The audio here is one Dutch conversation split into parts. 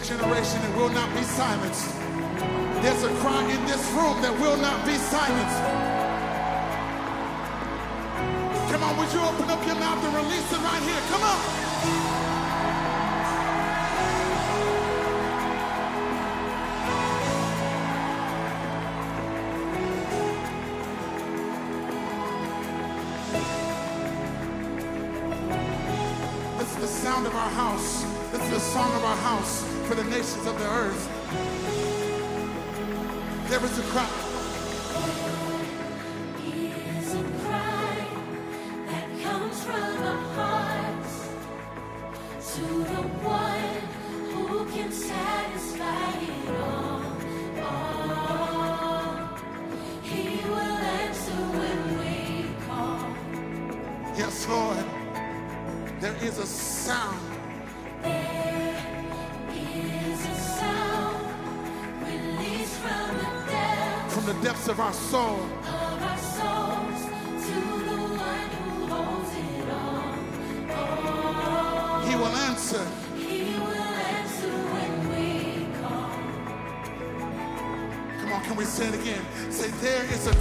generation and will not be silenced. There's a cry in this room that will not be silenced. Come on, would you open up your mouth and release it right here? Come on. our soul. He will answer. He will answer when we call. Come on, can we say it again? Say, there is a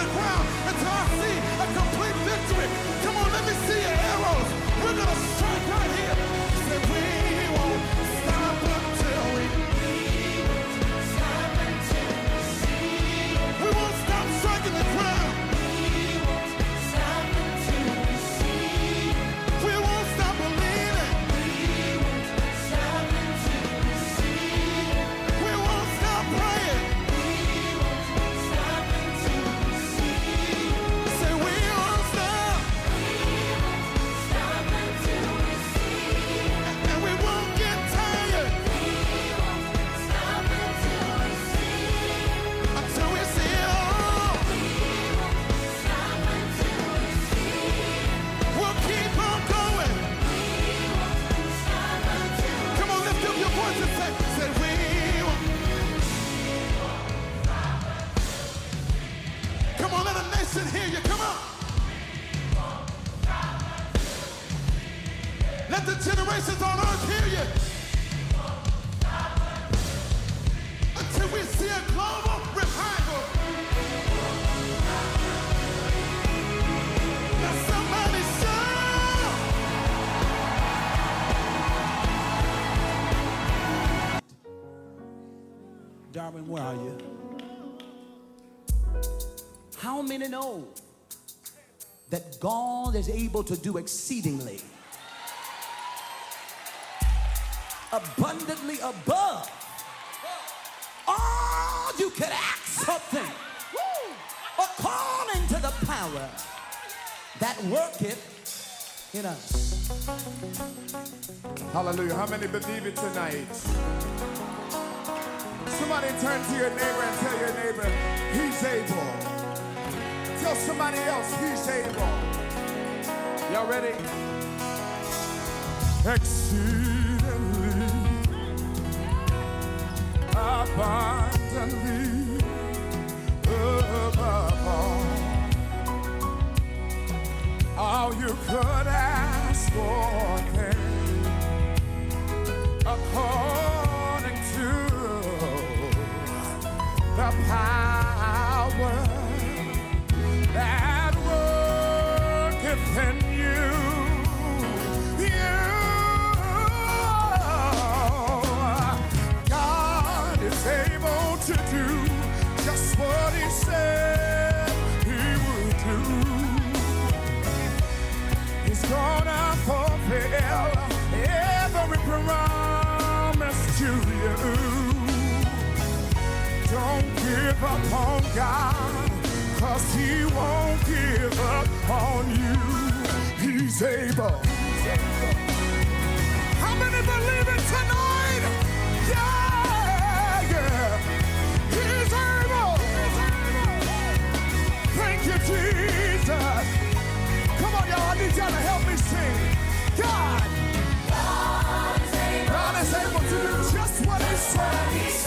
the crowd. Darwin, where are you? How many know that God is able to do exceedingly, abundantly above all you could ask something, according to the power that worketh in us? Hallelujah. How many believe it tonight? Somebody turn to your neighbor and tell your neighbor, he's able. Tell somebody else, he's able. Y'all ready? Exceedingly, abundantly, above all, all you could ask for, according power that you. You, God is able to do just what He said He would do. He's gonna fulfill every promise to you. Don't give up on God, cause He won't give up on you. He's able. How many believe it tonight? Yeah, yeah. He's able. Thank you, Jesus. Come on, y'all. I need y'all to help me sing. God. God is able to do just what He said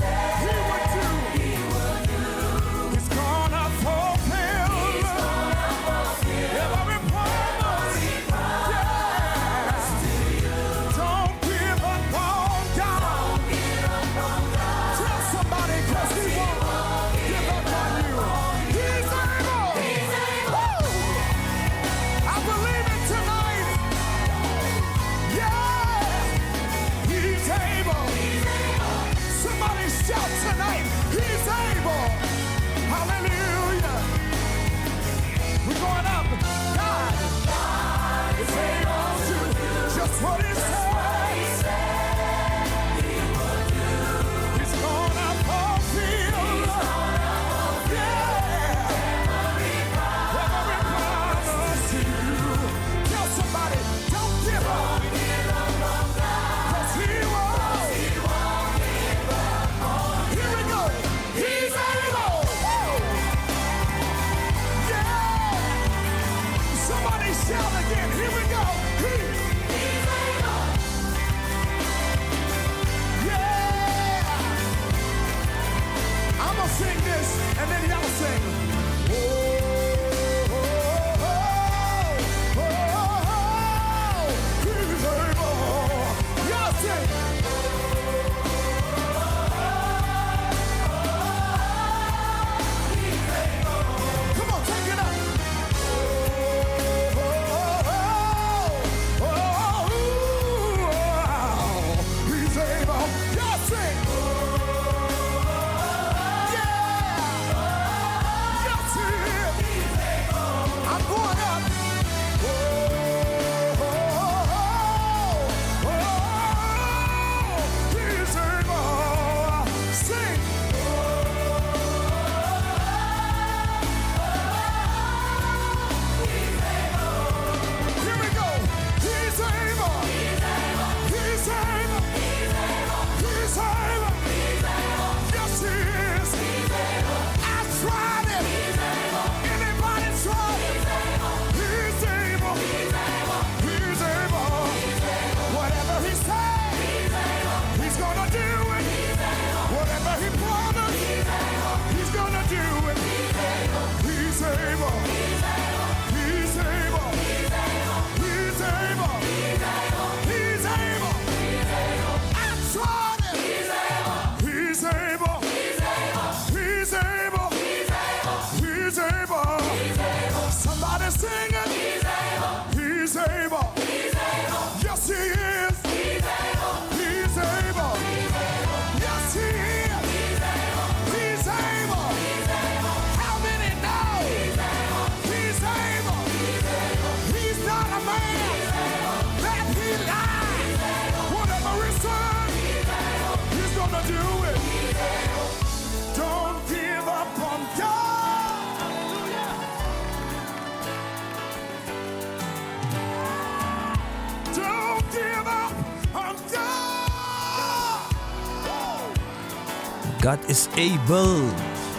God is able.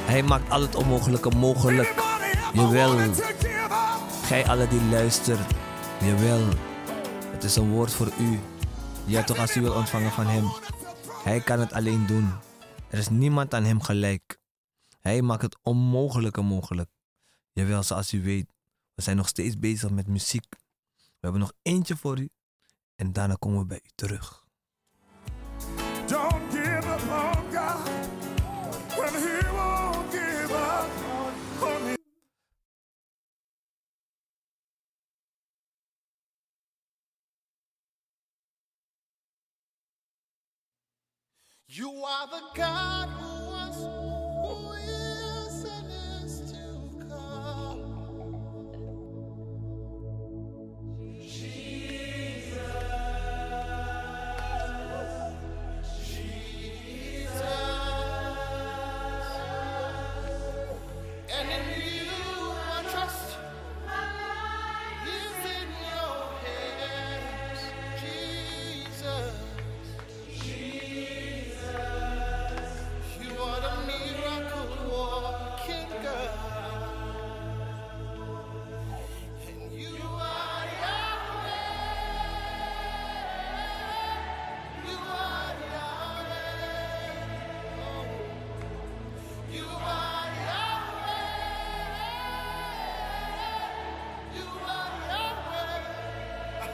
Hij maakt al het onmogelijke mogelijk. Jawel. Gij alle die luistert. Jawel. Het is een woord voor u. Ja toch als u wil ontvangen van hem. Hij kan het alleen doen. Er is niemand aan hem gelijk. Hij maakt het onmogelijke mogelijk. Jawel, zoals u weet. We zijn nog steeds bezig met muziek. We hebben nog eentje voor u. En daarna komen we bij u terug. You are the God who was,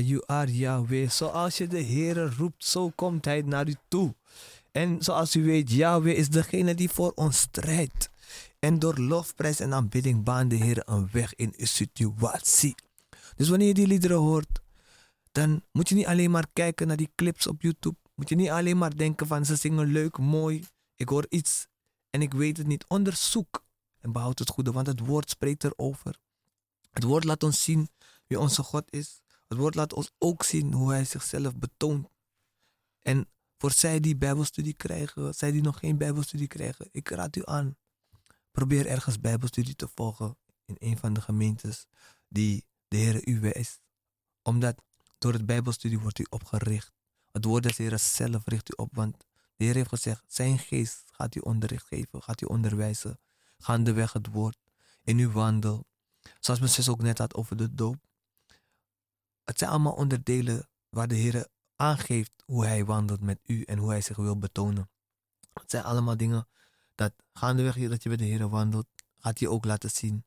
you are Yahweh. Zoals je de Heer roept, zo komt Hij naar u toe. En zoals u weet, Yahweh is degene die voor ons strijdt. En door lofprijs en aanbidding baant de Heer een weg in uw situatie. Dus wanneer je die liederen hoort, dan moet je niet alleen maar kijken naar die clips op YouTube. Moet je niet alleen maar denken van ze zingen leuk, mooi. Ik hoor iets en ik weet het niet. Onderzoek en behoud het goede, want het woord spreekt erover. Het woord laat ons zien wie onze God is. Het woord laat ons ook zien hoe hij zichzelf betoont. En voor zij die bijbelstudie krijgen, zij die nog geen bijbelstudie krijgen, ik raad u aan. Probeer ergens bijbelstudie te volgen in een van de gemeentes die de Heer u wijst. Omdat door het bijbelstudie wordt u opgericht. Het woord des Heeren zelf richt u op, want de Heer heeft gezegd, zijn geest gaat u onderricht geven, gaat u onderwijzen. Gaandeweg het woord, in uw wandel. Zoals mijn zus ook net had over de doop. Het zijn allemaal onderdelen waar de Heer aangeeft hoe hij wandelt met u en hoe hij zich wil betonen. Het zijn allemaal dingen dat gaandeweg dat je met de Heer wandelt, gaat hij ook laten zien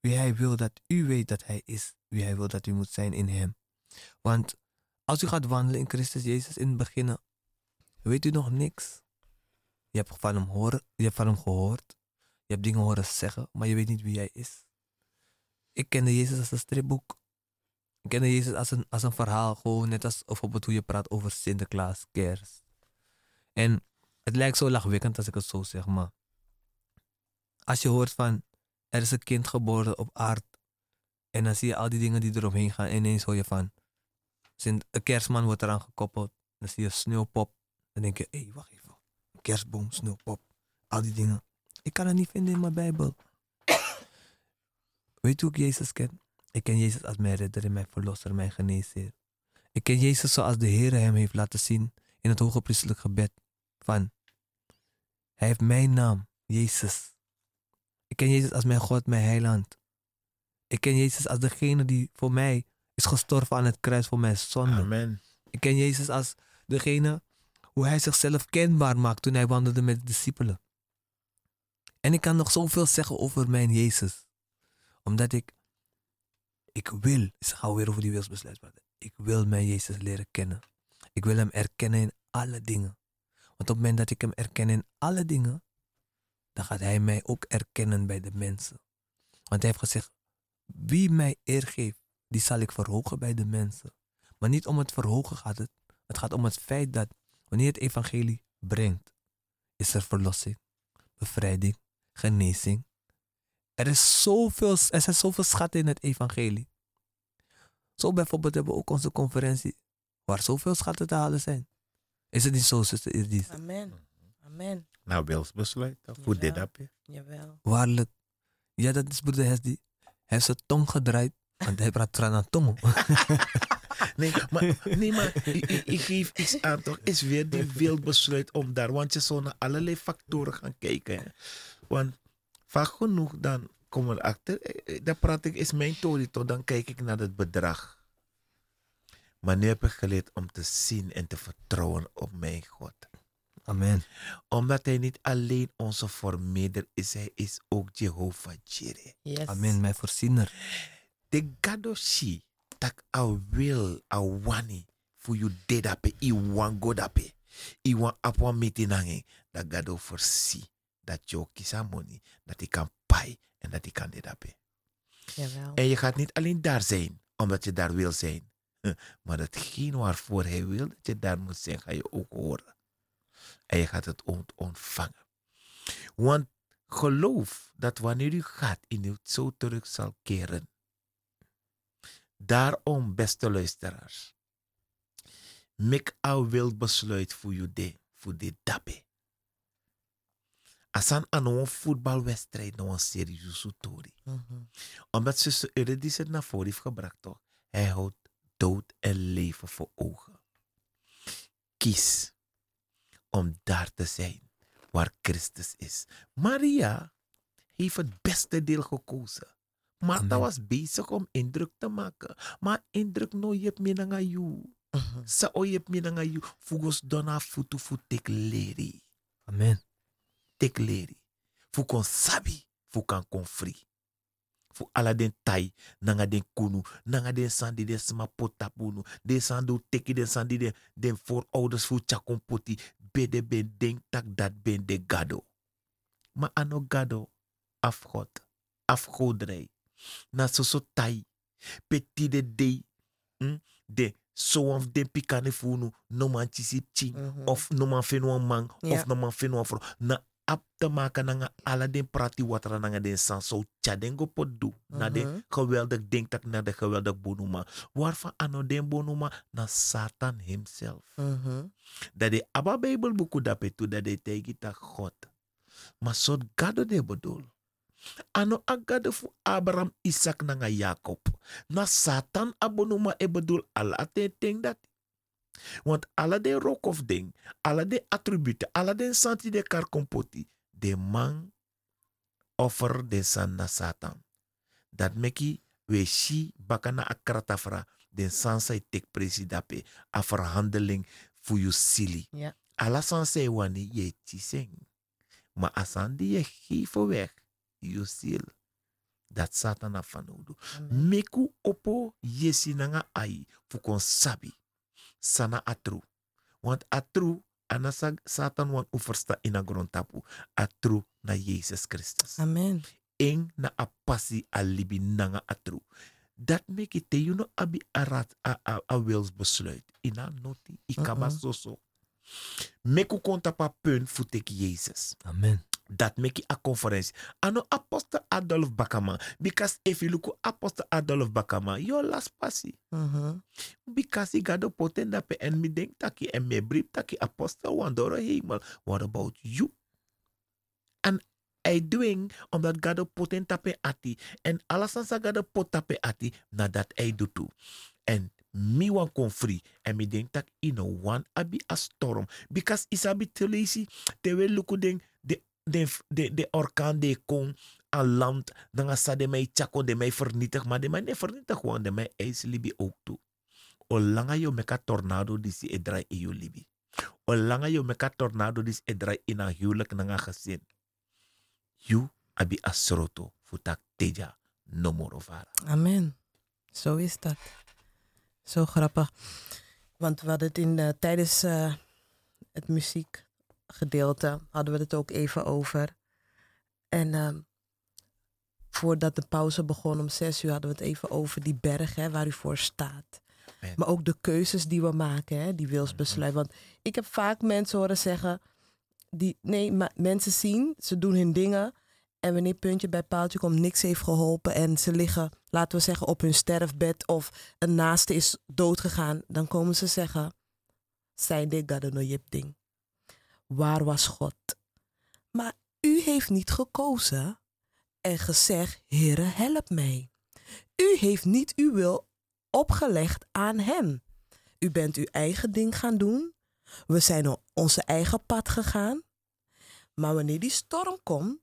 wie hij wil dat u weet dat hij is, wie hij wil dat u moet zijn in hem. Want als u gaat wandelen in Christus Jezus in het begin, weet u nog niks. Je hebt van hem, horen, je hebt van hem gehoord, je hebt dingen horen zeggen, maar je weet niet wie hij is. Ik kende Jezus als een stripboek. Ik kende Jezus als een, als een verhaal, gewoon net als bijvoorbeeld hoe je praat over Sinterklaas, kerst. En het lijkt zo lachwekkend als ik het zo zeg, maar als je hoort van er is een kind geboren op aard en dan zie je al die dingen die eromheen gaan en ineens hoor je van Sint, een kerstman wordt eraan gekoppeld, dan zie je sneeuwpop, dan denk je, hé, hey, wacht even, kerstboom, sneeuwpop, al die dingen. Ik kan het niet vinden in mijn Bijbel. Weet je hoe ik Jezus ken? Ik ken Jezus als mijn redder en mijn verlosser, mijn geneesheer. Ik ken Jezus zoals de Heer hem heeft laten zien in het hoge priestelijk gebed van Hij heeft mijn naam, Jezus. Ik ken Jezus als mijn God, mijn heiland. Ik ken Jezus als degene die voor mij is gestorven aan het kruis voor mijn zonde. Amen. Ik ken Jezus als degene hoe hij zichzelf kenbaar maakt toen hij wandelde met de discipelen. En ik kan nog zoveel zeggen over mijn Jezus. Omdat ik, ik wil, ik ga weer over die wilsbesluit praten. Ik wil mijn Jezus leren kennen. Ik wil hem erkennen in alle dingen. Want op het moment dat ik hem erken in alle dingen, dan gaat hij mij ook erkennen bij de mensen. Want hij heeft gezegd, wie mij eer geeft, die zal ik verhogen bij de mensen. Maar niet om het verhogen gaat het. Het gaat om het feit dat wanneer het evangelie brengt, is er verlossing, bevrijding, genezing. Er, is zoveel, er zijn zoveel schatten in het evangelie. Zo bijvoorbeeld hebben we ook onze conferentie waar zoveel schatten te halen zijn. Is het niet zo, zuster Irdis? Amen. Amen. Nou, Wils besluit. Hoe dit Jawel. heb je? Jawel. Waarlijk. Ja, dat is broeder Hesdi. Hij heeft zijn tong gedraaid, want hij praat aan tongo. Nee, maar, nee, maar ik, ik- ik geef iets aan toch. Is weer die wild besluit om daar. Want je zou naar allerlei factoren gaan kijken. Hè. Want vaak genoeg dan kom er achter. eh, eh, Dan praat ik, is mijn tori toch. Dan kijk ik naar het bedrag. Maar nu heb ik geleerd om te zien en te vertrouwen op mijn God. Amen. Omdat hij niet alleen onze vermeder is, hij is ook Jehovah Jireh. Yes. Amen, mijn voorziener. De gadoshi tak a wil a wani fu you dedape i wan godape i wan apwa metinange dat gado voorzie dat je kisa money dat hij kan pai en dat hij kan dedape. Jawel. En je gaat niet alleen daar zijn omdat je daar wil zijn, maar hetgeen waarvoor hij wil dat je daar moet zijn, ga je ook horen. En je gaat het ont- ontvangen. Want geloof dat wanneer u gaat, in u zo terug zal keren. Daarom, beste luisteraars, make a wild besluit voor je voor de dabe. Asan aan een voetbalwedstrijd, nou een serieuze story Mhm. omdat zuster Eurydice het naar voren heeft gebracht, toch? Hij houdt dood en leven voor ogen. Kies om daar te zijn waar Christus is. Maria heeft het beste deel gekozen. Martha Amen. was bezig om indruk te maken. Maar indruk no je minanga you. Mhm. Sa o je minanga you. Fugos dona futu futek leri. Amen. Tek leri. Fu kon sabi. Fu kan kon free. fu ala den tai nanga den kunu nanga den sandi den sma potapunu den sandu teki den sandi den den voorouders fu chakon poti bede ben denk tak dat ben de gado ma ano gado afgod afgoderij na so so tai peti de dei hm? de so of den pikane funu no man chisip of no man fenu man Ja. of no man fenu vrouw na ap te maken nanga ala den prati watera nanga den san so tja den go pot do na den geweldig denk tak na de geweldig bonuma. Waarvan ano den bonuma na satan himself. Dat de abba bijbelboeken dat betu dat de tegi tak god maar soort gado de bedoel ano a gado fu abraham isaac nanga jacob na satan abonuma e bedoel ala te ting dat want ala de rock of ding ala de attributen ala de santi de kar kompoti de man offer de san na satan. Dat meki we shi bakana akrata fra den sansa i tek presi dape a verhandeling fu you Ja. ala sansa wani ye tiseng ma asan die je geven weg you sil dat satan a fanudu meku opo yesi nanga ai fu kon sabi sana atru want atru ana sa- satan wan uversta ina grondtapu atru na Jesus Christus Amen. eng na a passi a libi nanga atru. Dat make it you know abi a rat a, a, a wils besluit. Ina noti, ikaba Mm-mm. soso. Meku konta pa punt futek Jezus. Amen. Dat make it a conference. Ano apostle Adolf Bakama. Because if you look at apostle Adolf Bakama, your last passi. Mhm. Because he got the potent dat en me denk taki en me brief taki apostel wandoro hemel. What about you? And I doing omdat God de potent tape ati and alasan sa God pot tape ati na dat I do too. And me wan kon free en me denk tak you know one abi a storm because isabi telesi te we luku ding de de de de orkaan de kon aan land dan sa de mij chako de mij vernietig maar de mij niet vernietig gewoon de mij ijs libi ook toe o langa yo meka tornado disi e drai i yo libi. O langa yo meka tornado disi e drai in een huwelijk na gezin. You abi asroto futak teja no more vara. Amen. Zo is dat. Zo grappig. Want we hadden het in, eh, tijdens eh, het muziekgedeelte hadden we het ook even over. En ehm, voordat de pauze begon om zes uur hadden we het even over die berg hè, waar u voor staat. Amen. Maar ook de keuzes die we maken, hè, die wilsbesluit. Want ik heb vaak mensen horen zeggen, die, nee, maar mensen zien, ze doen hun dingen. En wanneer puntje bij paaltje komt, niks heeft geholpen. En ze liggen, laten we zeggen, op hun sterfbed. Of een naaste is doodgegaan. Dan komen ze zeggen, zijn dit gadeno jip ding. Waar was God? Maar u heeft niet gekozen en gezegd, Heere, help mij. U heeft niet uw wil opgelegd aan hem. U bent uw eigen ding gaan doen. We zijn op onze eigen pad gegaan. Maar wanneer die storm komt,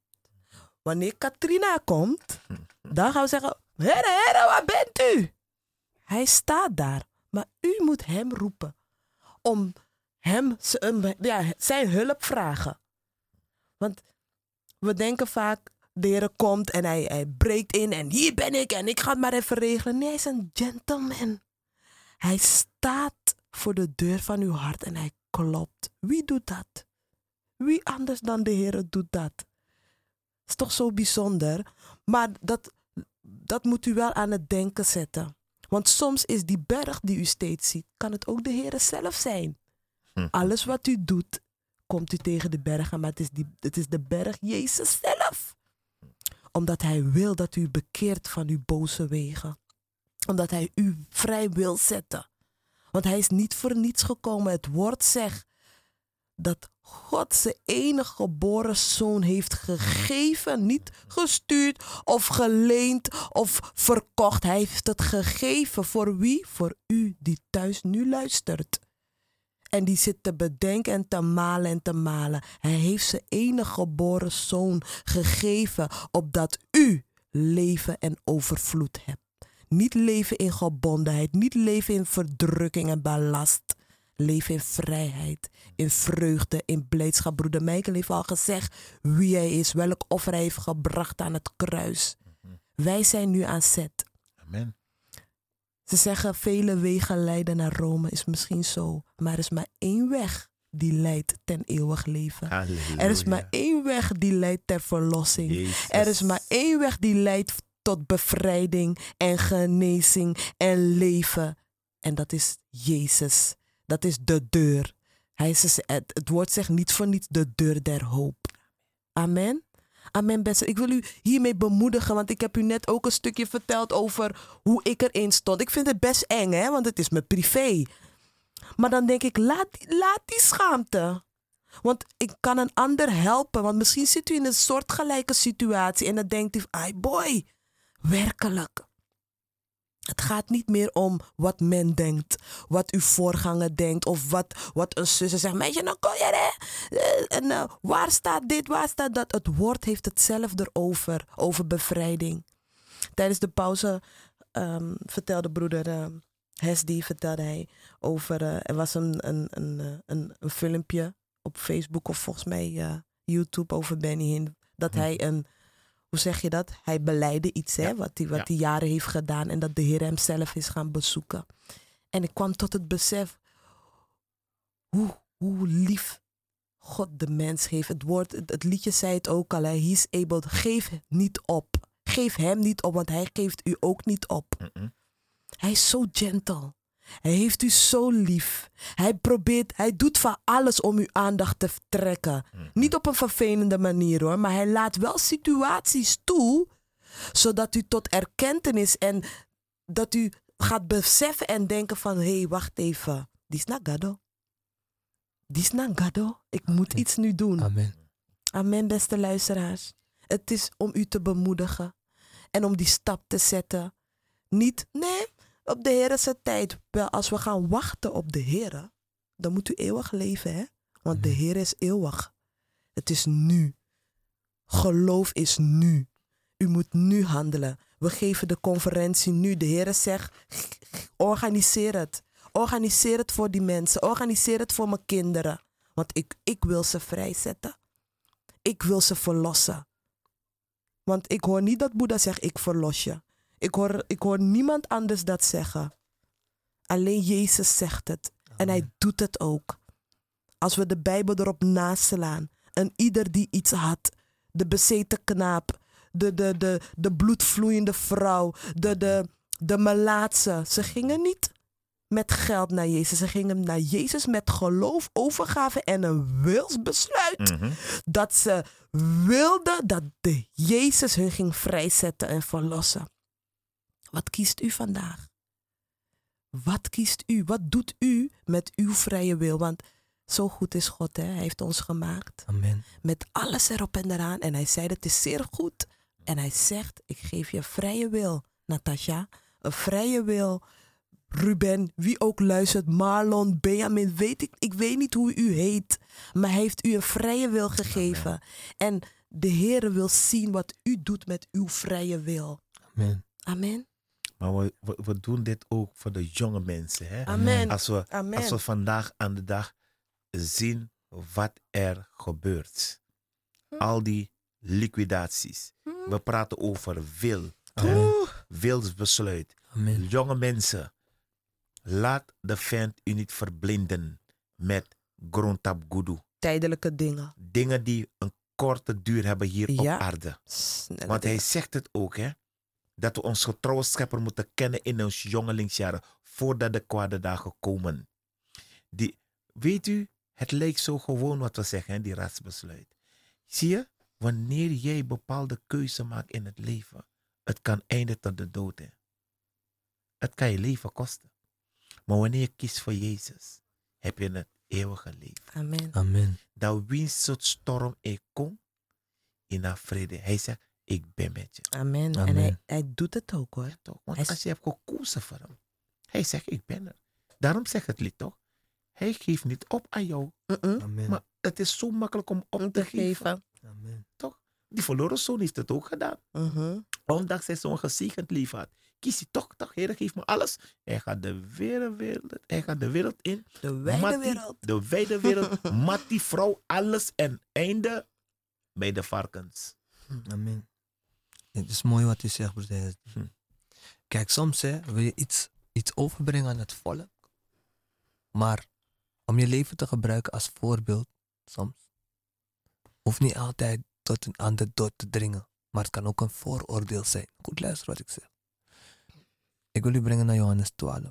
wanneer Katrina komt, dan gaan we zeggen: Heren, heren, waar bent u? Hij staat daar, maar u moet hem roepen. Om hem ja, zijn hulp vragen. Want we denken vaak: de Heer komt en hij, hij breekt in en hier ben ik en ik ga het maar even regelen. Nee, hij is een gentleman. Hij staat voor de deur van uw hart en hij klopt. Wie doet dat? Wie anders dan de Heer doet dat? is toch zo bijzonder. Maar dat, dat moet u wel aan het denken zetten. Want soms is die berg die u steeds ziet, kan het ook de Heer zelf zijn. Alles wat u doet, komt u tegen de bergen, maar het is, die, het is de berg Jezus zelf. Omdat Hij wil dat u bekeert van uw boze wegen. Omdat Hij u vrij wil zetten. Want Hij is niet voor niets gekomen. Het woord zegt dat God zijn enige geboren zoon heeft gegeven, niet gestuurd of geleend of verkocht. Hij heeft het gegeven voor wie? Voor u die thuis nu luistert. En die zit te bedenken en te malen en te malen. Hij heeft zijn enige geboren zoon gegeven, opdat u leven en overvloed hebt. Niet leven in gebondenheid, niet leven in verdrukking en ballast. Leven in vrijheid, in vreugde, in blijdschap. Broeder Michael heeft al gezegd wie hij is, welk offer hij heeft gebracht aan het kruis. Wij zijn nu aan zet. Amen. Ze zeggen vele wegen leiden naar Rome, is misschien zo. Maar er is maar één weg die leidt ten eeuwig leven. Halleluja. Er is maar één weg die leidt ter verlossing. Jezus. Er is maar één weg die leidt tot bevrijding en genezing en leven. En dat is Jezus. Dat is de deur. Hij is, het, het woord zegt niet voor niets de deur der hoop. Amen. Amen, beste. Ik wil u hiermee bemoedigen, want ik heb u net ook een stukje verteld over hoe ik erin stond. Ik vind het best eng, hè, want het is mijn privé. Maar dan denk ik, laat, laat die schaamte. Want ik kan een ander helpen. Want misschien zit u in een soortgelijke situatie en dan denkt u, ai boy, werkelijk. Het gaat niet meer om wat men denkt, wat uw voorganger denkt of wat, wat een zuster zegt. Meisje, nou kom je hè? Eh, En eh, waar staat dit, waar staat dat? Het woord heeft het zelf erover, over bevrijding. Tijdens de pauze ehm, vertelde broeder ehm Hesdy, vertelde hij over, eh, er was een, een, een, eh, een, een filmpje op Facebook of volgens mij eh, YouTube over Benny Hinn. Dat hij een, hoe zeg je dat? Hij beleidde iets, hè, wat hij wat die jaren heeft gedaan. En dat de Heer hem zelf is gaan bezoeken. En ik kwam tot het besef hoe, hoe lief God de mens heeft. Het, woord, het, het liedje zei het ook al. He is able. Geef niet op. Geef hem niet op, want hij geeft u ook niet op. Hij is zo gentle. Hij heeft u zo lief. Hij probeert, hij doet van alles om uw aandacht te trekken. Niet op een vervelende manier hoor, maar hij laat wel situaties toe, zodat u tot erkentenis en dat u gaat beseffen en denken van, hé, hey, wacht even, die is na gado. Die is na gado. Ik moet iets nu doen. Amen. Amen, beste luisteraars. Het is om u te bemoedigen en om die stap te zetten. Niet, nee, op de Heer zijn tijd. Wel, als we gaan wachten op de Heer, dan moet u eeuwig leven, hè? Want de Heer is eeuwig. Het is nu. Geloof is nu. U moet nu handelen. We geven de conferentie nu. De Heer zegt, organiseer het. Organiseer het voor die mensen. Organiseer het voor mijn kinderen. Want ik, ik wil ze vrijzetten. Ik wil ze verlossen. Want ik hoor niet dat Boeddha zegt, ik verlos je. Ik hoor, ik hoor niemand anders dat zeggen. Alleen Jezus zegt het. En hij doet het ook. Als we de Bijbel erop naslaan. En ieder die iets had. De bezeten knaap. De, de, de, de bloedvloeiende vrouw. De, de, de melaatse. Ze gingen niet met geld naar Jezus. Ze gingen naar Jezus met geloof, overgave en een wilsbesluit. Mhm. Dat ze wilden dat de Jezus hun ging vrijzetten en verlossen. Wat kiest u vandaag? Wat kiest u? Wat doet u met uw vrije wil? Want zo goed is God, hè? Hij heeft ons gemaakt. Amen. Met alles erop en eraan. En hij zei, het is zeer goed. En hij zegt, ik geef je vrije wil, Natasha. Een vrije wil. Ruben, wie ook luistert, Marlon, Benjamin, weet ik, ik weet niet hoe u heet. Maar hij heeft u een vrije wil gegeven. En de Heer wil zien wat u doet met uw vrije wil. Amen. Amen. Maar we, we, we doen dit ook voor de jonge mensen. Hè? Amen. Als, we, Amen. als we vandaag aan de dag zien wat er gebeurt. Al die liquidaties. We praten over wil. Wilsbesluit. Amen. Jonge mensen, laat de vent u niet verblinden met grondtap gudu. Tijdelijke dingen. Dingen die een korte duur hebben hier Ja. op aarde. Snelle Want hij zegt het ook, hè? Dat we ons getrouwe schepper moeten kennen in ons jongelingsjaren, voordat de kwade dagen komen. Die, weet u, het lijkt zo gewoon wat we zeggen, hè, die raadsbesluit. Zie je, wanneer jij bepaalde keuze maakt in het leven, het kan eindigen tot de dood. Hè. Het kan je leven kosten. Maar wanneer je kiest voor Jezus, heb je het eeuwige leven. Amen. Amen. Dat wiens soort storm ik kom, in haar vrede. Hij zegt, ik ben met je. Amen. En hij, hij doet het ook hoor. Toch? Want Hij als je hebt gekozen voor hem, hij zegt, ik ben er. Daarom zegt het lied toch? Hij geeft niet op aan jou. Amen. Maar het is zo makkelijk om op Om te te geven. geven. Amen. Die verloren zoon heeft het ook gedaan. Mhm. Ondanks hij zo'n gezegend lief had. Kies hij toch, toch, Heer, geef me alles. Hij gaat de wereld, hij gaat de wereld in. De wijde wereld. De wijde wereld. mat die vrouw alles en einde bij de varkens. Amen. Het is mooi wat u zegt, broeder. Hm. Kijk, soms hè, wil je iets, iets overbrengen aan het volk. Maar om je leven te gebruiken als voorbeeld, soms, hoeft niet altijd tot een ander door te dringen. Maar het kan ook een vooroordeel zijn. Goed luisteren wat ik zeg. Ik wil u brengen naar Johannes 12.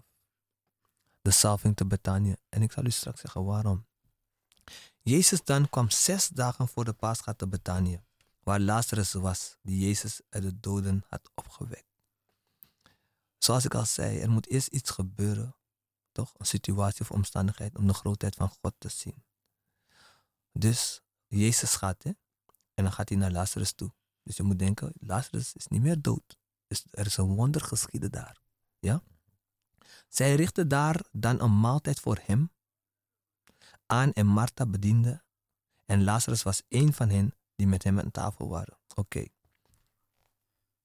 De salving te Betanië. En ik zal u straks zeggen waarom. Jezus dan kwam zes dagen voor de Pascha te Betanië, waar Lazarus was, die Jezus uit de doden had opgewekt. Zoals ik al zei, er moet eerst iets gebeuren, toch? Een situatie of omstandigheid om de grootheid van God te zien. Dus Jezus gaat, hè? En dan gaat hij naar Lazarus toe. Dus je moet denken, Lazarus is niet meer dood. Dus er is een wonder geschieden daar. Ja? Zij richtte daar dan een maaltijd voor hem aan en Martha bediende. En Lazarus was een van hen die met hem aan tafel waren. Oké.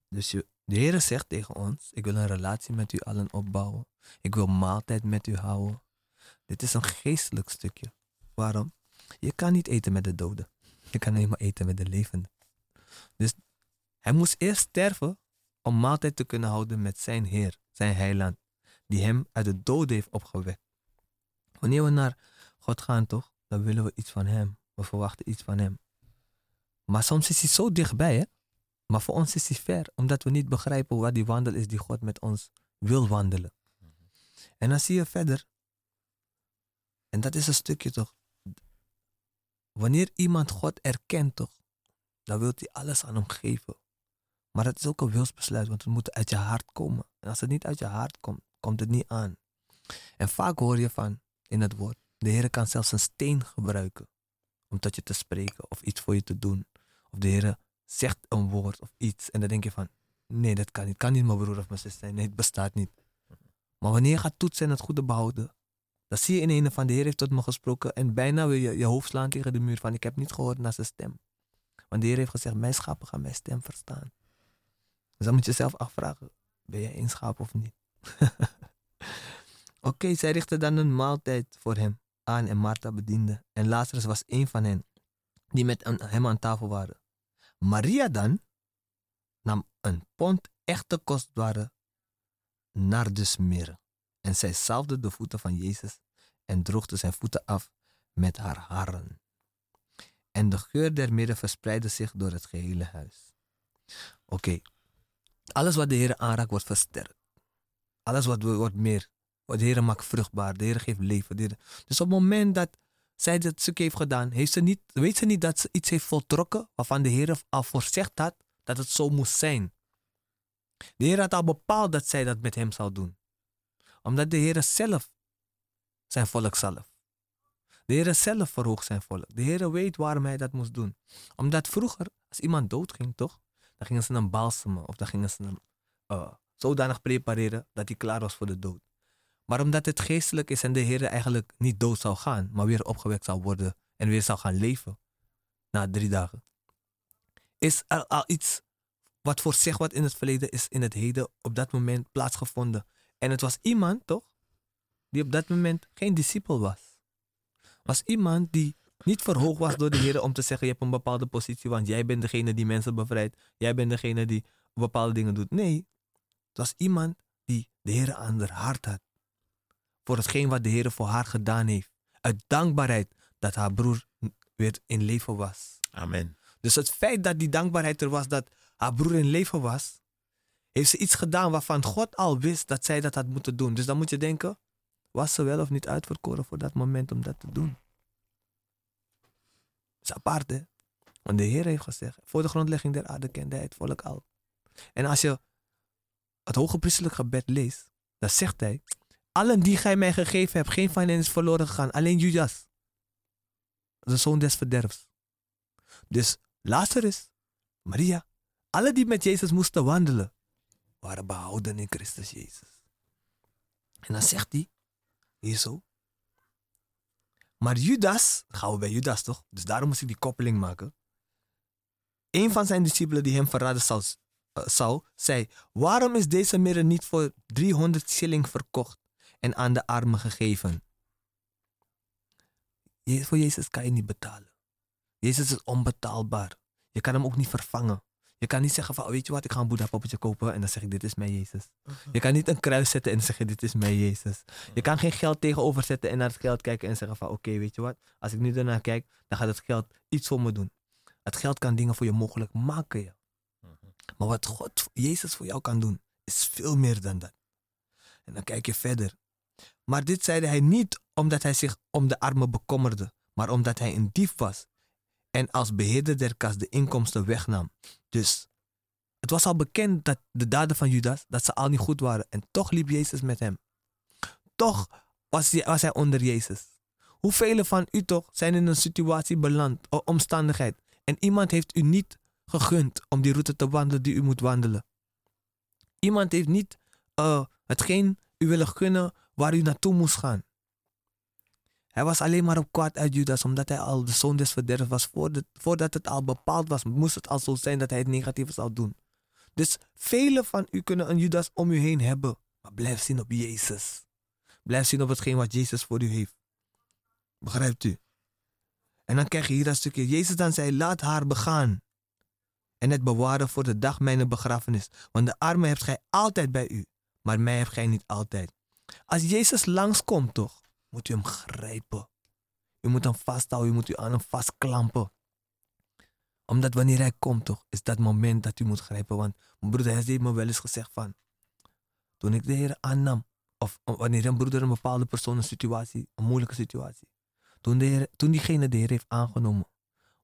Dus de Heer zegt tegen ons, ik wil een relatie met u allen opbouwen. Ik wil maaltijd met u houden. Dit is een geestelijk stukje. Waarom? Je kan niet eten met de doden. Je kan alleen maar eten met de levenden. Dus hij moest eerst sterven om maaltijd te kunnen houden met zijn Heer, zijn heiland, die hem uit de doden heeft opgewekt. Wanneer we naar God gaan, toch, dan willen we iets van hem. We verwachten iets van hem. Maar soms is hij zo dichtbij, hè? Maar voor ons is hij ver, omdat we niet begrijpen wat die wandel is die God met ons wil wandelen. En dan zie je verder, en dat is een stukje toch. Wanneer iemand God erkent, toch, dan wil hij alles aan hem geven. Maar dat is ook een wilsbesluit, want het moet uit je hart komen. En als het niet uit je hart komt, komt het niet aan. En vaak hoor je van in het woord, de Heer kan zelfs een steen gebruiken om tot je te spreken of iets voor je te doen. Of de Heer zegt een woord of iets en dan denk je van, nee, dat kan niet. kan niet mijn broer of mijn zus zijn. Nee, het bestaat niet. Maar wanneer je gaat toetsen en het goede behouden, dan zie je in een van de Heer heeft tot me gesproken en bijna wil je je hoofd slaan tegen de muur van, ik heb niet gehoord naar zijn stem. Want de Heer heeft gezegd, mijn schapen gaan mijn stem verstaan. Dus dan moet je zelf afvragen, ben jij een schaap of niet? Oké, zij richtte dan een maaltijd voor hem aan en Martha bediende. En Lazarus was een van hen, die met hem aan tafel waren. Maria dan nam een pond echte kostbare nardusmirre. En zij zalfde de voeten van Jezus en droogde zijn voeten af met haar haren. En de geur der mirre verspreidde zich door het gehele huis. Oké, alles wat de Heer aanraakt wordt versterkt. Alles wat wordt meer. De Heer maakt vruchtbaar. De Heer geeft leven. De Dus op het moment dat zij dit stuk heeft gedaan, heeft ze niet, weet ze niet dat ze iets heeft voltrokken waarvan de Heer al voorzegd had dat het zo moest zijn. De Heer had al bepaald dat zij dat met hem zou doen. Omdat de Heer zelf zijn volk zalf. De Heer zelf verhoogt zijn volk. De Heer weet waarom hij dat moest doen. Omdat vroeger, als iemand doodging, toch? Dan gingen ze hem balsemen of dan gingen ze hem eh, zodanig prepareren dat hij klaar was voor de dood. Maar omdat het geestelijk is en de Heer eigenlijk niet dood zou gaan, maar weer opgewekt zou worden en weer zou gaan leven na drie dagen, is al iets wat voor zich wat in het verleden is in het heden op dat moment plaatsgevonden. En het was iemand, toch, die op dat moment geen discipel was. Was iemand die niet verhoogd was door de Heer om te zeggen: Je hebt een bepaalde positie, want jij bent degene die mensen bevrijdt. Jij bent degene die bepaalde dingen doet. Nee, het was iemand die de Heer aan haar hart had. Voor hetgeen wat de Heer voor haar gedaan heeft. Uit dankbaarheid dat haar broer weer in leven was. Amen. Dus het feit dat die dankbaarheid er was, dat haar broer in leven was, heeft ze iets gedaan waarvan God al wist dat zij dat had moeten doen. Dus dan moet je denken, was ze wel of niet uitverkoren voor dat moment om dat te doen? Dat is apart, hè? Want de Heer heeft gezegd, voor de grondlegging der aarde kende hij het volk al. En als je het hoge priestelijk gebed leest, dan zegt hij, allen die gij mij gegeven hebt, geen van hen is verloren gegaan, alleen Judas, de zoon des verderfs. Dus Lazarus, Maria, alle die met Jezus moesten wandelen, waren behouden in Christus Jezus. En dan zegt hij, hier zo. Maar Judas, gaan we bij Judas toch? Dus daarom moest ik die koppeling maken. Een van zijn discipelen die hem verraden zou, eh, zei, waarom is deze mirre niet voor 300 shilling verkocht en aan de armen gegeven? Voor Jezus kan je niet betalen. Jezus is onbetaalbaar. Je kan hem ook niet vervangen. Je kan niet zeggen van, oh, weet je wat, ik ga een Boeddha poppetje kopen en dan zeg ik, dit is mijn Jezus. Je kan niet een kruis zetten en dan zeg je, dit is mijn Jezus. Je kan geen geld tegenover zetten en naar het geld kijken en zeggen van, oké, weet je wat, als ik nu ernaar kijk, dan gaat het geld iets voor me doen. Het geld kan dingen voor je mogelijk maken, ja. Maar wat God, Jezus voor jou kan doen, is veel meer dan dat. En dan kijk je verder. Maar dit zeide hij niet omdat hij zich om de armen bekommerde, maar omdat hij een dief was en als beheerder der kas de inkomsten wegnam. Dus het was al bekend dat de daden van Judas, dat ze al niet goed waren. En toch liep Jezus met hem. Toch was hij, was hij onder Jezus. Hoeveel van u toch zijn in een situatie beland, o omstandigheid, en iemand heeft u niet gegund om die route te wandelen die u moet wandelen. Iemand heeft niet eh, hetgeen u willen gunnen waar u naartoe moest gaan. Hij was alleen maar op kwaad uit Judas, omdat hij al de zoon des verderfs was. Voordat, het al bepaald was, moest het al zo zijn dat hij het negatieve zou doen. Dus velen van u kunnen een Judas om u heen hebben. Maar blijf zien op Jezus. Blijf zien op hetgeen wat Jezus voor u heeft. Begrijpt u? En dan krijg je hier dat stukje. Jezus dan zei, laat haar begaan. En het bewaren voor de dag mijn begrafenis. Want de armen hebt gij altijd bij u. Maar mij hebt gij niet altijd. Als Jezus langskomt toch, moet u hem grijpen. U moet hem vasthouden, u moet u aan hem vastklampen. Omdat wanneer hij komt toch, is dat moment dat u moet grijpen. Want mijn broeder heeft me wel eens gezegd van, toen ik de Heer aannam, of wanneer een broeder een bepaalde persoon een situatie, een moeilijke situatie, toen, de Heer, toen diegene de Heer heeft aangenomen,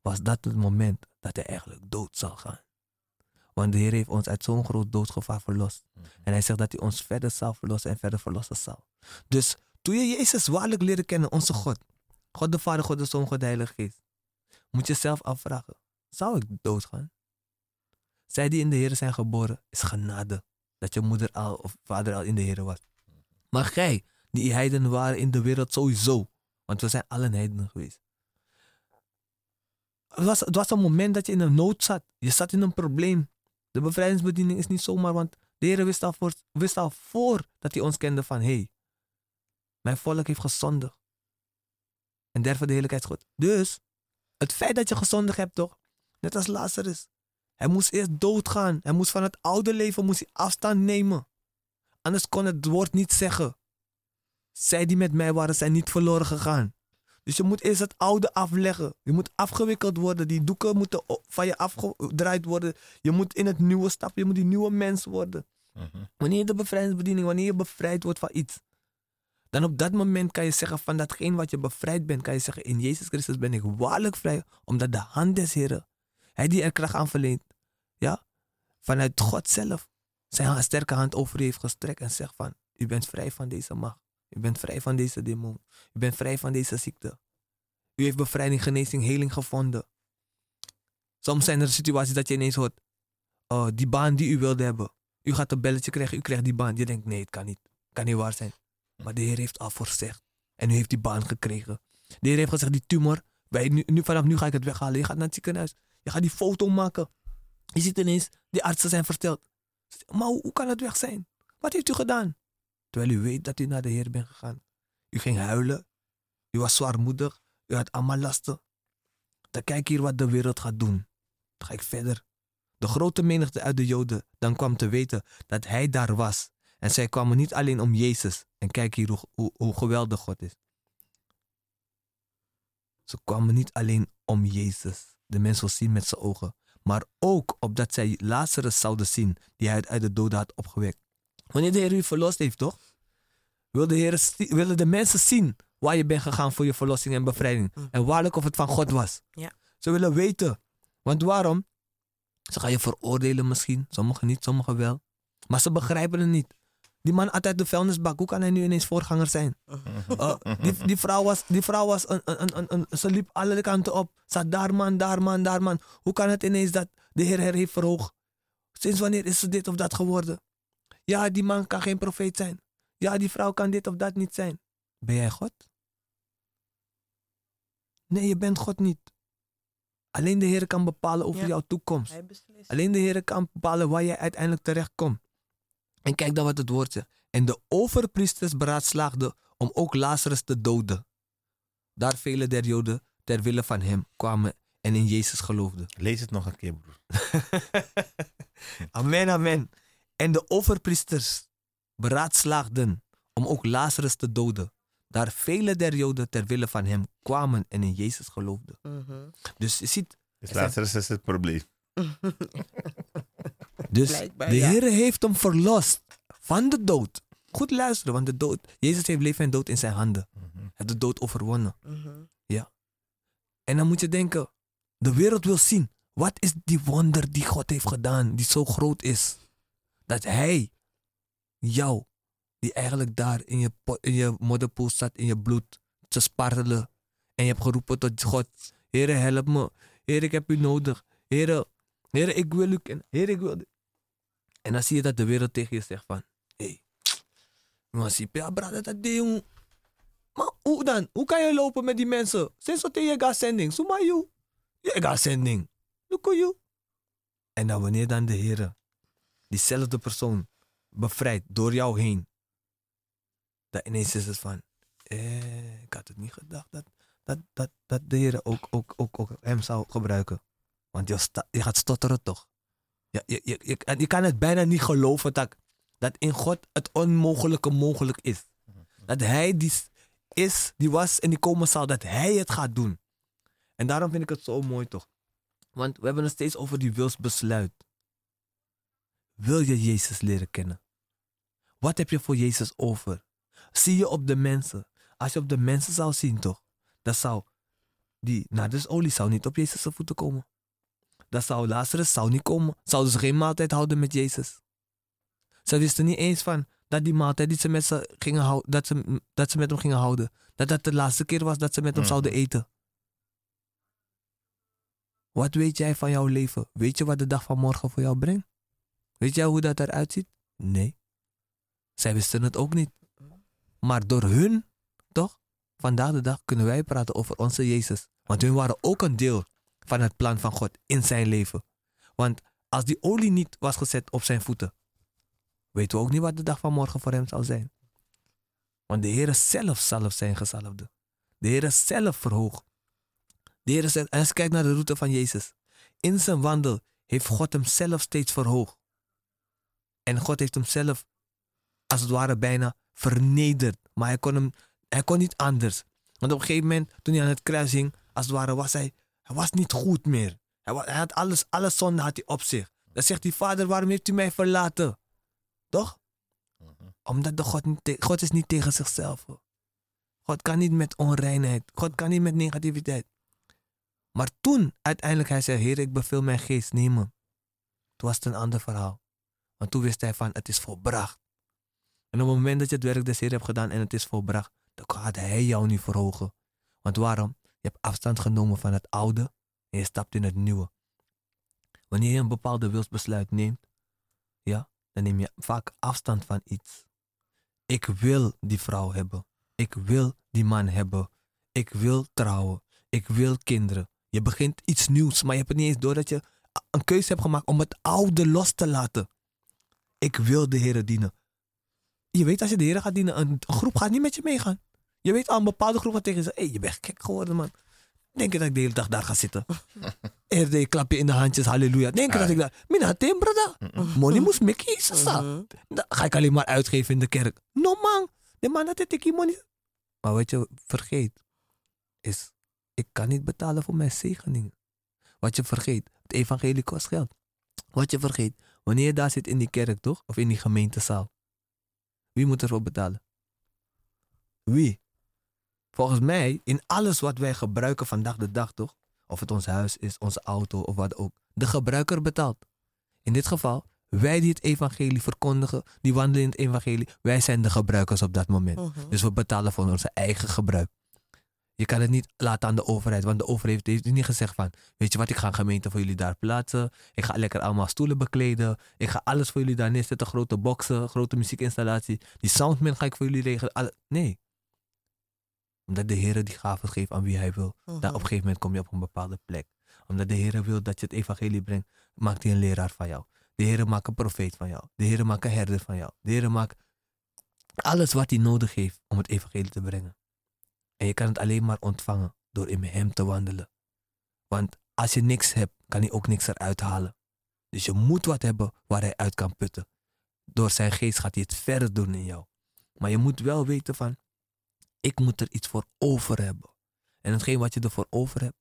was dat het moment dat hij eigenlijk dood zal gaan. Want de Heer heeft ons uit zo'n groot doodgevaar verlost. En hij zegt dat hij ons verder zal verlossen en verder verlossen zal. Dus toen je Jezus waarlijk leren kennen, onze God, God de Vader, God de Zoon, God de Heilige Geest, moet je zelf afvragen, zou ik doodgaan? Zij die in de Heer zijn geboren, is genade. Dat je moeder al of vader al in de Heer was. Maar gij, die heidenen waren in de wereld sowieso, want we zijn allen heidenen geweest. Het was, het was een moment dat je in een nood zat. Je zat in een probleem. De bevrijdingsbediening is niet zomaar, want de Heer wist al, voor, wist al voor dat hij ons kende van, hé, hey, mijn volk heeft gezondigd. En derven de heerlijkheidsgod. Dus, het feit dat je gezondigd hebt toch, net als Lazarus. Hij moest eerst doodgaan. Hij moest van het oude leven moest hij afstand nemen. Anders kon het woord niet zeggen. Zij die met mij waren, zijn niet verloren gegaan. Dus je moet eerst het oude afleggen. Je moet afgewikkeld worden. Die doeken moeten van je afgedraaid worden. Je moet in het nieuwe stappen. Je moet die nieuwe mens worden. Wanneer de bevrijdingsbediening, wanneer je bevrijd wordt van iets. Dan op dat moment kan je zeggen van datgene wat je bevrijd bent. Kan je zeggen in Jezus Christus ben ik waarlijk vrij. Omdat de hand des Heren, hij die er kracht aan verleent. Ja, vanuit God zelf zijn sterke hand over u heeft gestrekt. En zegt van u bent vrij van deze macht. U bent vrij van deze demon. U bent vrij van deze ziekte. U heeft bevrijding, genezing, heling gevonden. Soms zijn er situaties dat je ineens hoort. Oh, die baan die u wilde hebben. U gaat een belletje krijgen, u krijgt die baan. Je denkt, nee, het kan niet. kan niet waar zijn. Maar de Heer heeft al voorzegd. En u heeft die baan gekregen. De Heer heeft gezegd, die tumor, wij, nu, nu, vanaf nu ga ik het weghalen. Je gaat naar het ziekenhuis. Je gaat die foto maken. Je ziet ineens, die artsen zijn verteld. Maar hoe, hoe kan het weg zijn? Wat heeft u gedaan? Terwijl u weet dat u naar de Heer bent gegaan. U ging huilen. U was zwaarmoedig. U had allemaal lasten. Dan kijk hier wat de wereld gaat doen. Dan ga ik verder. De grote menigte uit de Joden dan kwam te weten dat hij daar was. En zij kwamen niet alleen om Jezus. En kijk hier hoe, hoe, geweldig God is. Ze kwamen niet alleen om Jezus. De mens wil zien met zijn ogen. Maar ook opdat zij Lazarus zouden zien. Die hij uit de doden had opgewekt. Wanneer de Heer u verlost heeft, toch? Wil de Heer, willen de mensen zien waar je bent gegaan voor je verlossing en bevrijding. En waarlijk of het van God was. Ja. Ze willen weten. Want waarom? Ze gaan je veroordelen misschien. Sommigen niet, sommigen wel. Maar ze begrijpen het niet. Die man had uit de vuilnisbak. Hoe kan hij nu ineens voorganger zijn? Uh, die, die vrouw was, die vrouw was een, een, een, een, ze liep alle kanten op. Zat daar man, daar man, daar man. Hoe kan het ineens dat de Heer haar heeft verhoogd? Sinds wanneer is ze dit of dat geworden? Ja, die man kan geen profeet zijn. Ja, die vrouw kan dit of dat niet zijn. Ben jij God? Nee, je bent God niet. Alleen de Heer kan bepalen over Ja. jouw toekomst. Alleen de Heer kan bepalen waar jij uiteindelijk terecht komt. En kijk dan wat het woord zegt. En de overpriesters beraadslaagden om ook Lazarus te doden. Daar vele der Joden ter wille van hem kwamen en in Jezus geloofden. Lees het nog een keer, broer. Amen, amen. En de overpriesters beraadslaagden om ook Lazarus te doden. Daar vele der Joden ter wille van hem kwamen en in Jezus geloofden. Mhm. Dus je ziet, Dus Lazarus is het probleem. dus Blijkbaar, de ja. Heer heeft hem verlost van de dood. Goed luisteren, want de dood, Jezus heeft leven en dood in zijn handen. Hij heeft de dood overwonnen. Mhm. En dan moet je denken, de wereld wil zien. Wat is die wonder die God heeft gedaan, die zo groot is? Dat Hij jou, die eigenlijk daar in je, in je modderpoel zat, in je bloed, te spartelen. En je hebt geroepen tot God, Heere help me. Heer, ik heb u nodig. Heere, Heere, ik wil u kennen. Heer, ik wil... u." En dan zie je dat de wereld tegen je zegt van, hé, hey, maar zie je, brada, dat ding, maar hoe dan? Hoe kan je lopen met die mensen? Sinds wat je gaat zending. Suma you. Je gaat zending. Look you. En dan wanneer dan de Heer diezelfde persoon bevrijdt door jou heen. Dan ineens is het van. Eh, ik had het niet gedacht dat, dat, dat, dat de Heer ook, ook, ook, ook hem zou gebruiken. Want je, je gaat stotteren toch? Je, je, je, je, je kan het bijna niet geloven dat, dat in God het onmogelijke mogelijk is. Dat hij die is, die was en die komen zal, dat hij het gaat doen. En daarom vind ik het zo mooi toch. Want we hebben het steeds over die wilsbesluit. Wil je Jezus leren kennen? Wat heb je voor Jezus over? Zie je op de mensen? Als je op de mensen zou zien toch, dan zou die nadersolie zou niet op Jezus' voeten komen. Dan zou Lazarus zou niet komen. Zouden ze geen maaltijd houden met Jezus. Ze wisten niet eens van dat die maaltijd die ze met, ze gingen houden, dat ze, dat ze met hem gingen houden, dat dat de laatste keer was dat ze met hem Mhm. zouden eten. Wat weet jij van jouw leven? Weet je wat de dag van morgen voor jou brengt? Weet jij hoe dat eruit ziet? Nee. Zij wisten het ook niet. Maar door hun, toch? Vandaag de dag kunnen wij praten over onze Jezus. Want hun waren ook een deel van het plan van God in zijn leven. Want als die olie niet was gezet op zijn voeten, weten we ook niet wat de dag van morgen voor hem zal zijn. Want de Heer zelf zal zijn gezalfde. De Heer zelf verhoogt. De Heer zegt, en je kijkt naar de route van Jezus. In zijn wandel heeft God hem zelf steeds verhoogd. En God heeft hem zelf, als het ware, bijna vernederd. Maar hij kon, hem, hij kon niet anders. Want op een gegeven moment, toen hij aan het kruis hing, als het ware, was hij, hij was niet goed meer. Hij, had alles, alle zonde had hij op zich. Dan zegt hij, vader, waarom heeft u mij verlaten? Toch? Omdat de God, niet God is niet tegen zichzelf. hoor. God kan niet met onreinheid. God kan niet met negativiteit. Maar toen uiteindelijk hij zei, Heer, ik beveel mijn geest nemen. Toen was het een ander verhaal. Want toen wist hij van, het is volbracht. En op het moment dat je het werk des Heer hebt gedaan en het is volbracht, dan gaat hij jou niet verhogen. Want waarom? Je hebt afstand genomen van het oude en je stapt in het nieuwe. Wanneer je een bepaalde wilsbesluit neemt, ja, dan neem je vaak afstand van iets. Ik wil die vrouw hebben. Ik wil die man hebben. Ik wil trouwen. Ik wil kinderen. Je begint iets nieuws, maar je hebt het niet eens door dat je een keuze hebt gemaakt om het oude los te laten. Ik wil de Heer dienen. Je weet als je de Heer gaat dienen, een, groep gaat niet met je meegaan. Je weet al, een bepaalde groep gaat tegen je zeggen, hé, je bent gek geworden, man. Denk je dat ik de hele dag daar ga zitten? Eerder je klap je in de handjes, halleluja. Denk je dat ik daar... Mina, tem, brada. Money moest Mickey, sasa. Dan ga ik alleen maar uitgeven in de kerk. No, man. De man dat ik money... Maar wat je vergeet, is... Ik kan niet betalen voor mijn zegeningen. Wat je vergeet, het evangelie kost geld. Wat je vergeet, wanneer je daar zit in die kerk, toch? Of in die gemeentezaal. Wie moet ervoor betalen? Wie? Volgens mij, in alles wat wij gebruiken vandaag de dag, toch? Of het ons huis is, onze auto of wat ook. De gebruiker betaalt. In dit geval, wij die het evangelie verkondigen, die wandelen in het evangelie, wij zijn de gebruikers op dat moment. Mhm. Dus we betalen voor onze eigen gebruik. Je kan het niet laten aan de overheid, want de overheid heeft niet gezegd van, weet je wat, ik ga een gemeente voor jullie daar plaatsen. Ik ga lekker allemaal stoelen bekleden. Ik ga alles voor jullie daar neerzetten, grote boxen, grote muziekinstallatie. Die soundman ga ik voor jullie regelen. Alle- Nee. Omdat de Heer die gaven geeft aan wie hij wil. Dan op een gegeven moment kom je op een bepaalde plek. Omdat de Heer wil dat je het evangelie brengt, maakt hij een leraar van jou. De Heer maakt een profeet van jou. De Heer maakt een herder van jou. De Heer maakt alles wat hij nodig heeft om het evangelie te brengen. En je kan het alleen maar ontvangen door in hem te wandelen. Want als je niks hebt, kan hij ook niks eruit halen. Dus je moet wat hebben waar hij uit kan putten. Door zijn geest gaat hij het verder doen in jou. Maar je moet wel weten van, ik moet er iets voor over hebben. En hetgeen wat je ervoor over hebt,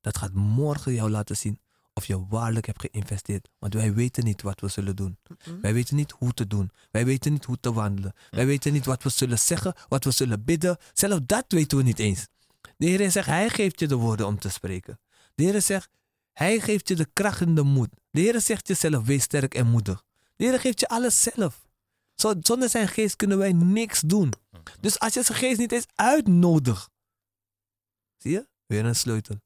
dat gaat morgen jou laten zien of je waarlijk hebt geïnvesteerd. Want wij weten niet wat we zullen doen. Wij weten niet hoe te doen. Wij weten niet hoe te wandelen. Wij weten niet wat we zullen zeggen, wat we zullen bidden. Zelfs dat weten we niet eens. De Heer zegt, Hij geeft je de woorden om te spreken. De Heer zegt, Hij geeft je de kracht en de moed. De Heer zegt jezelf, wees sterk en moedig. De Heer geeft je alles zelf. Zo- Zonder zijn geest kunnen wij niks doen. Dus als je zijn geest niet eens uitnodigt. Zie je? Weer een sleutel.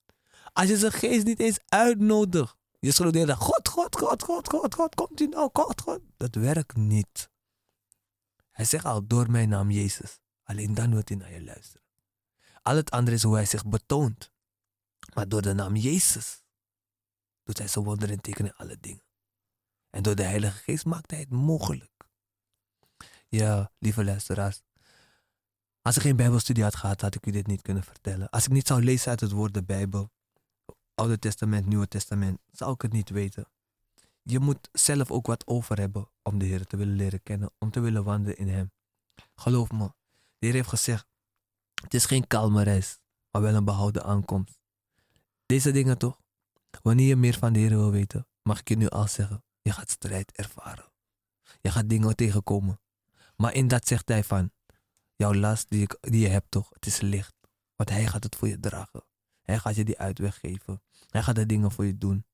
Als je zijn geest niet eens uitnodigt. Je schreeuwt dag, God, God, God, God, God, God, komt u nou, God, God. Dat werkt niet. Hij zegt al, door mijn naam Jezus. Alleen dan wil hij naar je luisteren. Al het andere is hoe hij zich betoont. Maar door de naam Jezus doet hij zijn wonderen en tekenen alle dingen. En door de Heilige Geest maakt hij het mogelijk. Ja, lieve luisteraars. Als ik geen Bijbelstudie had gehad, had ik u dit niet kunnen vertellen. Als ik niet zou lezen uit het woord de Bijbel, Oude Testament, Nieuwe Testament, zou ik het niet weten. Je moet zelf ook wat over hebben om de Heer te willen leren kennen, om te willen wandelen in Hem. Geloof me, de Heer heeft gezegd, het is geen kalme reis, maar wel een behouden aankomst. Deze dingen toch? Wanneer je meer van de Heer wil weten, mag ik je nu al zeggen, je gaat strijd ervaren. Je gaat dingen tegenkomen. Maar in dat zegt hij van, jouw last die, ik, die je hebt toch, het is licht. Want hij gaat het voor je dragen. Hij gaat je die uitweg geven. Hij gaat de dingen voor je doen.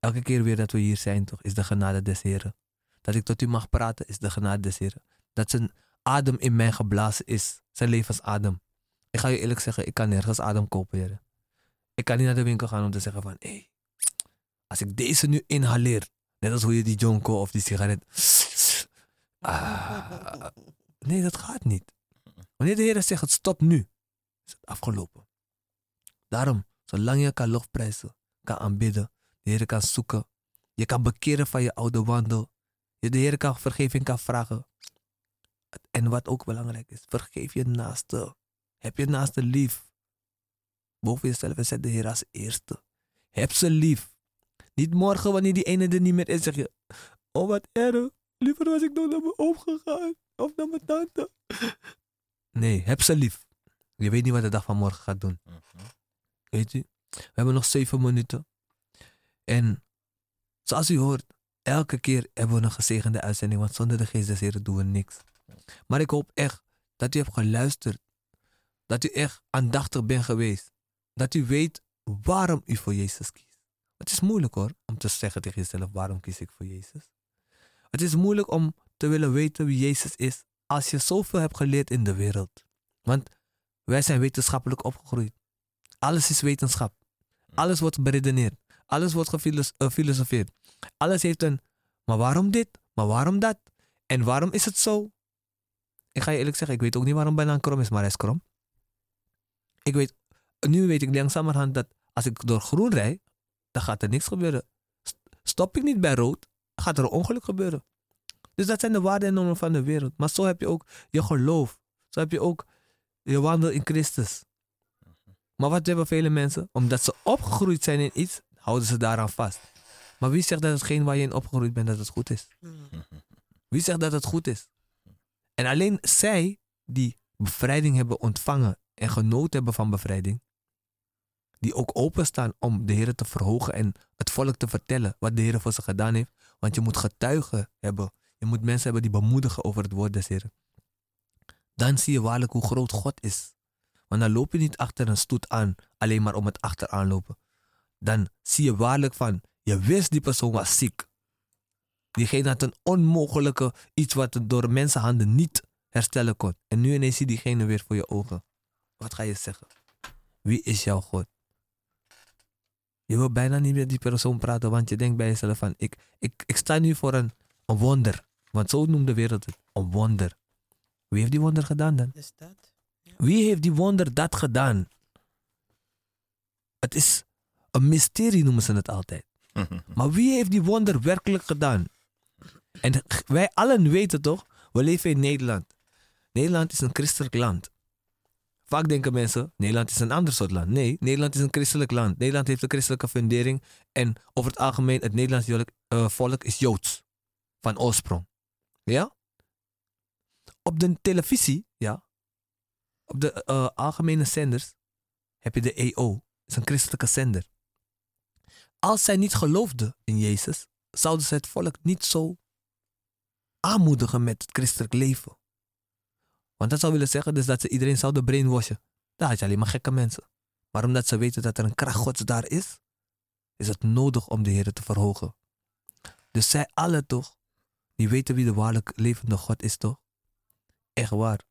Elke keer weer dat we hier zijn toch, is de genade des Heren. Dat ik tot u mag praten, is de genade des Heren. Dat zijn adem in mij geblazen is. Zijn levensadem. Ik ga je eerlijk zeggen, ik kan nergens adem kopen, heren. Ik kan niet naar de winkel gaan om te zeggen van, hé, hey, als ik deze nu inhaleer, net als hoe je die jonko of die sigaret... Ah, nee, dat gaat niet. Wanneer de Heer zegt, het stop nu, is het afgelopen. Daarom, zolang je kan lofprijzen, kan aanbidden, de Heer kan zoeken, je kan bekeren van je oude wandel, je de Heer kan vergeving kan vragen. En wat ook belangrijk is, vergeef je naaste. Heb je naaste lief. Boven jezelf en zet de Heer als eerste. Heb ze lief. Niet morgen wanneer die ene er niet meer is, zeg je, oh wat erg, liever was ik nog naar mijn oom gegaan of naar mijn tante. Nee, heb ze lief. Je weet niet wat de dag van morgen gaat doen. Weet u? We hebben nog zeven minuten. En zoals u hoort, elke keer hebben we een gezegende uitzending, want zonder de geest des doen we niks. Maar ik hoop echt dat u hebt geluisterd. Dat u echt aandachtig bent geweest. Dat u weet waarom u voor Jezus kiest. Het is moeilijk hoor, om te zeggen tegen jezelf, waarom kies ik voor Jezus? Het is moeilijk om te willen weten wie Jezus is als je zoveel hebt geleerd in de wereld. Want wij zijn wetenschappelijk opgegroeid. Alles is wetenschap. Alles wordt beredeneerd. Alles wordt gefilosofeerd. Alles heeft een, maar waarom dit? Maar waarom dat? En waarom is het zo? Ik ga je eerlijk zeggen, ik weet ook niet waarom banaan krom is, maar hij is krom. Ik weet, nu weet ik langzamerhand dat als ik door groen rijd, dan gaat er niks gebeuren. Stop ik niet bij rood, gaat er een ongeluk gebeuren. Dus dat zijn de waarden en normen van de wereld. Maar zo heb je ook je geloof. Zo heb je ook je wandel in Christus. Maar wat hebben vele mensen? Omdat ze opgegroeid zijn in iets, houden ze daaraan vast. Maar wie zegt dat hetgeen waar je in opgegroeid bent, dat het goed is? Wie zegt dat het goed is? En alleen zij die bevrijding hebben ontvangen en genoten hebben van bevrijding, die ook openstaan om de Heer te verhogen en het volk te vertellen wat de Heer voor ze gedaan heeft. Want je moet getuigen hebben. Je moet mensen hebben die bemoedigen over het woord des Heeren. Dan zie je waarlijk hoe groot God is. Want dan loop je niet achter een stoet aan, alleen maar om het achteraan lopen. Dan zie je waarlijk van, je wist die persoon was ziek. Diegene had een onmogelijke iets wat door mensenhanden niet herstellen kon. En nu ineens zie je diegene weer voor je ogen. Wat ga je zeggen? Wie is jouw God? Je wil bijna niet met die persoon praten, want je denkt bij jezelf van, ik, ik, ik sta nu voor een, wonder. Want zo noemt de wereld het, een wonder. Wie heeft die wonder gedaan dan? Dus dat. Wie heeft die wonder dat gedaan? Het is een mysterie noemen ze het altijd. Maar wie heeft die wonder werkelijk gedaan? En wij allen weten toch, we leven in Nederland. Nederland is een christelijk land. Vaak denken mensen, Nederland is een ander soort land. Nee, Nederland is een christelijk land. Nederland heeft een christelijke fundering. En over het algemeen, het Nederlands volk, eh, volk is Joods. Van oorsprong. Ja? Op de televisie, ja. Op de eh, algemene zenders heb je de EO. is een christelijke zender. Als zij niet geloofden in Jezus, zouden ze het volk niet zo aanmoedigen met het christelijk leven. Want dat zou willen zeggen dus dat ze iedereen zouden brainwashen. Daar had je alleen maar gekke mensen. Maar omdat ze weten dat er een kracht gods daar is, is het nodig om de Heer te verhogen. Dus zij allen toch, die weten wie de waarlijk levende God is toch? Echt waar.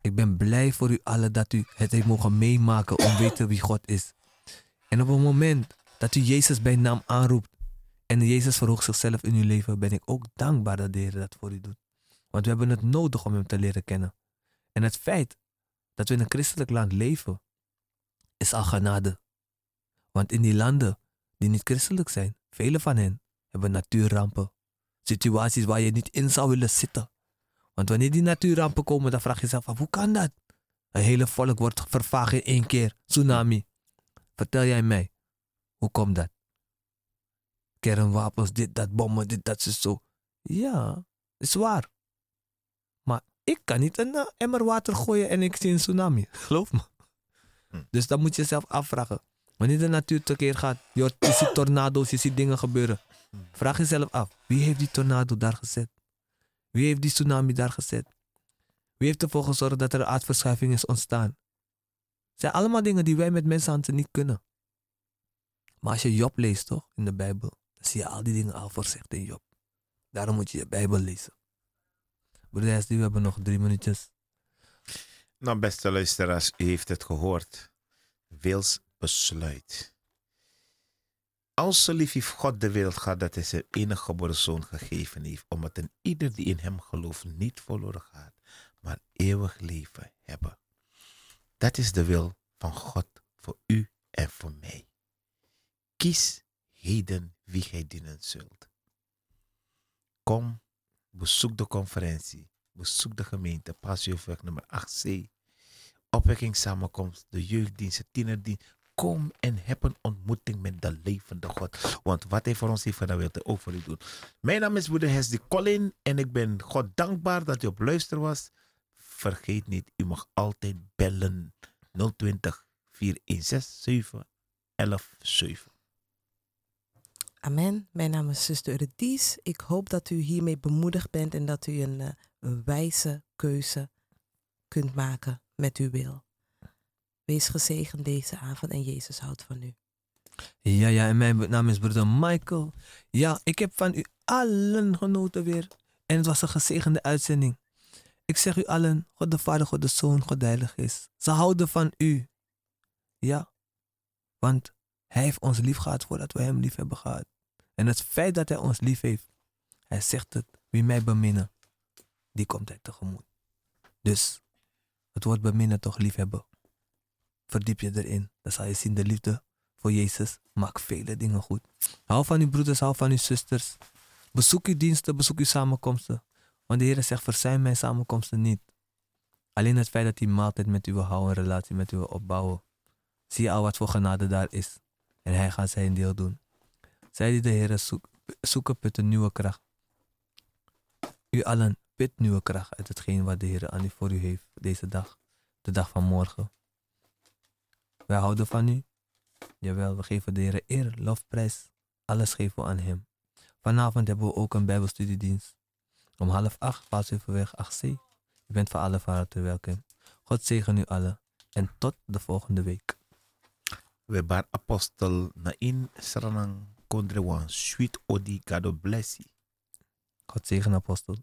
Ik ben blij voor u allen dat u het heeft mogen meemaken om te weten wie God is. En op het moment dat u Jezus bij naam aanroept en Jezus verhoogt zichzelf in uw leven, ben ik ook dankbaar dat de Heer dat voor u doet. Want we hebben het nodig om Hem te leren kennen. En het feit dat we in een christelijk land leven, is al genade. Want in die landen die niet christelijk zijn, vele van hen hebben natuurrampen. Situaties waar je niet in zou willen zitten. Want wanneer die natuurrampen komen, dan vraag je jezelf af, hoe kan dat? Een hele volk wordt vervaagd in één keer. Tsunami. Vertel jij mij, hoe komt dat? Kernwapens, dit, dat, bommen, dit, dat, zo. Ja, is waar. Maar ik kan niet een eh, emmer water gooien en ik zie een tsunami. Geloof me. Dus dan moet je jezelf afvragen. Wanneer de natuur tekeer gaat, je, je ziet tornado's, je ziet dingen gebeuren. Vraag jezelf af, wie heeft die tornado daar gezet? Wie heeft die tsunami daar gezet? Wie heeft ervoor gezorgd dat er aardverschuiving is ontstaan? Het zijn allemaal dingen die wij met mensenhanden niet kunnen. Maar als je Job leest, toch, in de Bijbel, dan zie je al die dingen al voorzegd in Job. Daarom moet je je Bijbel lezen. Broeder Hesdy, we hebben nog drie minuutjes. Nou, beste luisteraars, u heeft het gehoord. Wils besluit. Als lief heeft God de wereld gehad dat hij zijn enige geboren zoon gegeven heeft, omdat een ieder die in hem gelooft niet verloren gaat, maar eeuwig leven hebben. Dat is de wil van God voor u en voor mij. Kies heden wie gij dienen zult. Kom, bezoek de conferentie, bezoek de gemeente, Passieweg nummer 8c, opwekkingssamenkomst, de jeugddiensten, tienerdienst. Kom en heb een ontmoeting met de levende God. Want wat hij voor ons heeft gedaan, wil hij ook voor u doen. Mijn naam is Broeder Hesdy Collin en ik ben God dankbaar dat u op luister was. Vergeet niet, u mag altijd bellen 020 416 1117. Amen. Mijn naam is zuster Eurydice. Ik hoop dat u hiermee bemoedigd bent en dat u een, eh, een wijze keuze kunt maken met uw wil. Wees gezegend deze avond en Jezus houdt van u. Ja, ja, en mijn naam is broeder Michael. Ja, ik heb van u allen genoten weer. En het was een gezegende uitzending. Ik zeg u allen, God de Vader, God de Zoon, God de Heilige Geest. Ze houden van u. Ja, want Hij heeft ons lief gehad voordat we Hem lief hebben gehad. En het feit dat Hij ons lief heeft, Hij zegt het, wie mij beminnen, die komt Hij tegemoet. Dus, het woord beminnen toch liefhebben. Verdiep je erin, dan zal je zien de liefde voor Jezus maakt vele dingen goed. Hou van uw broeders, hou van uw zusters. Bezoek uw diensten, bezoek uw samenkomsten. Want de Heer zegt, verzuim mijn samenkomsten niet. Alleen het feit dat hij maaltijd met u wil houden, een relatie met u wil opbouwen. Zie al wat voor genade daar is. En hij gaat zijn deel doen. Zij die de Heer zoek, zoeken, putten nieuwe kracht. U allen put nieuwe kracht uit hetgeen wat de Heer aan u voor u heeft deze dag. De dag van morgen. Wij houden van u. Jawel, we geven de Heer eer, lofprijs. Alles geven we aan Hem. Vanavond hebben we ook een Bijbelstudiedienst. Om half acht, Paasuverweg 8c. U bent voor alle van harte welkom. God zegen u allen. En tot de volgende week. We bar apostel na in Sranang Kondrewan, sweet odi, God bless you. God zegen apostel.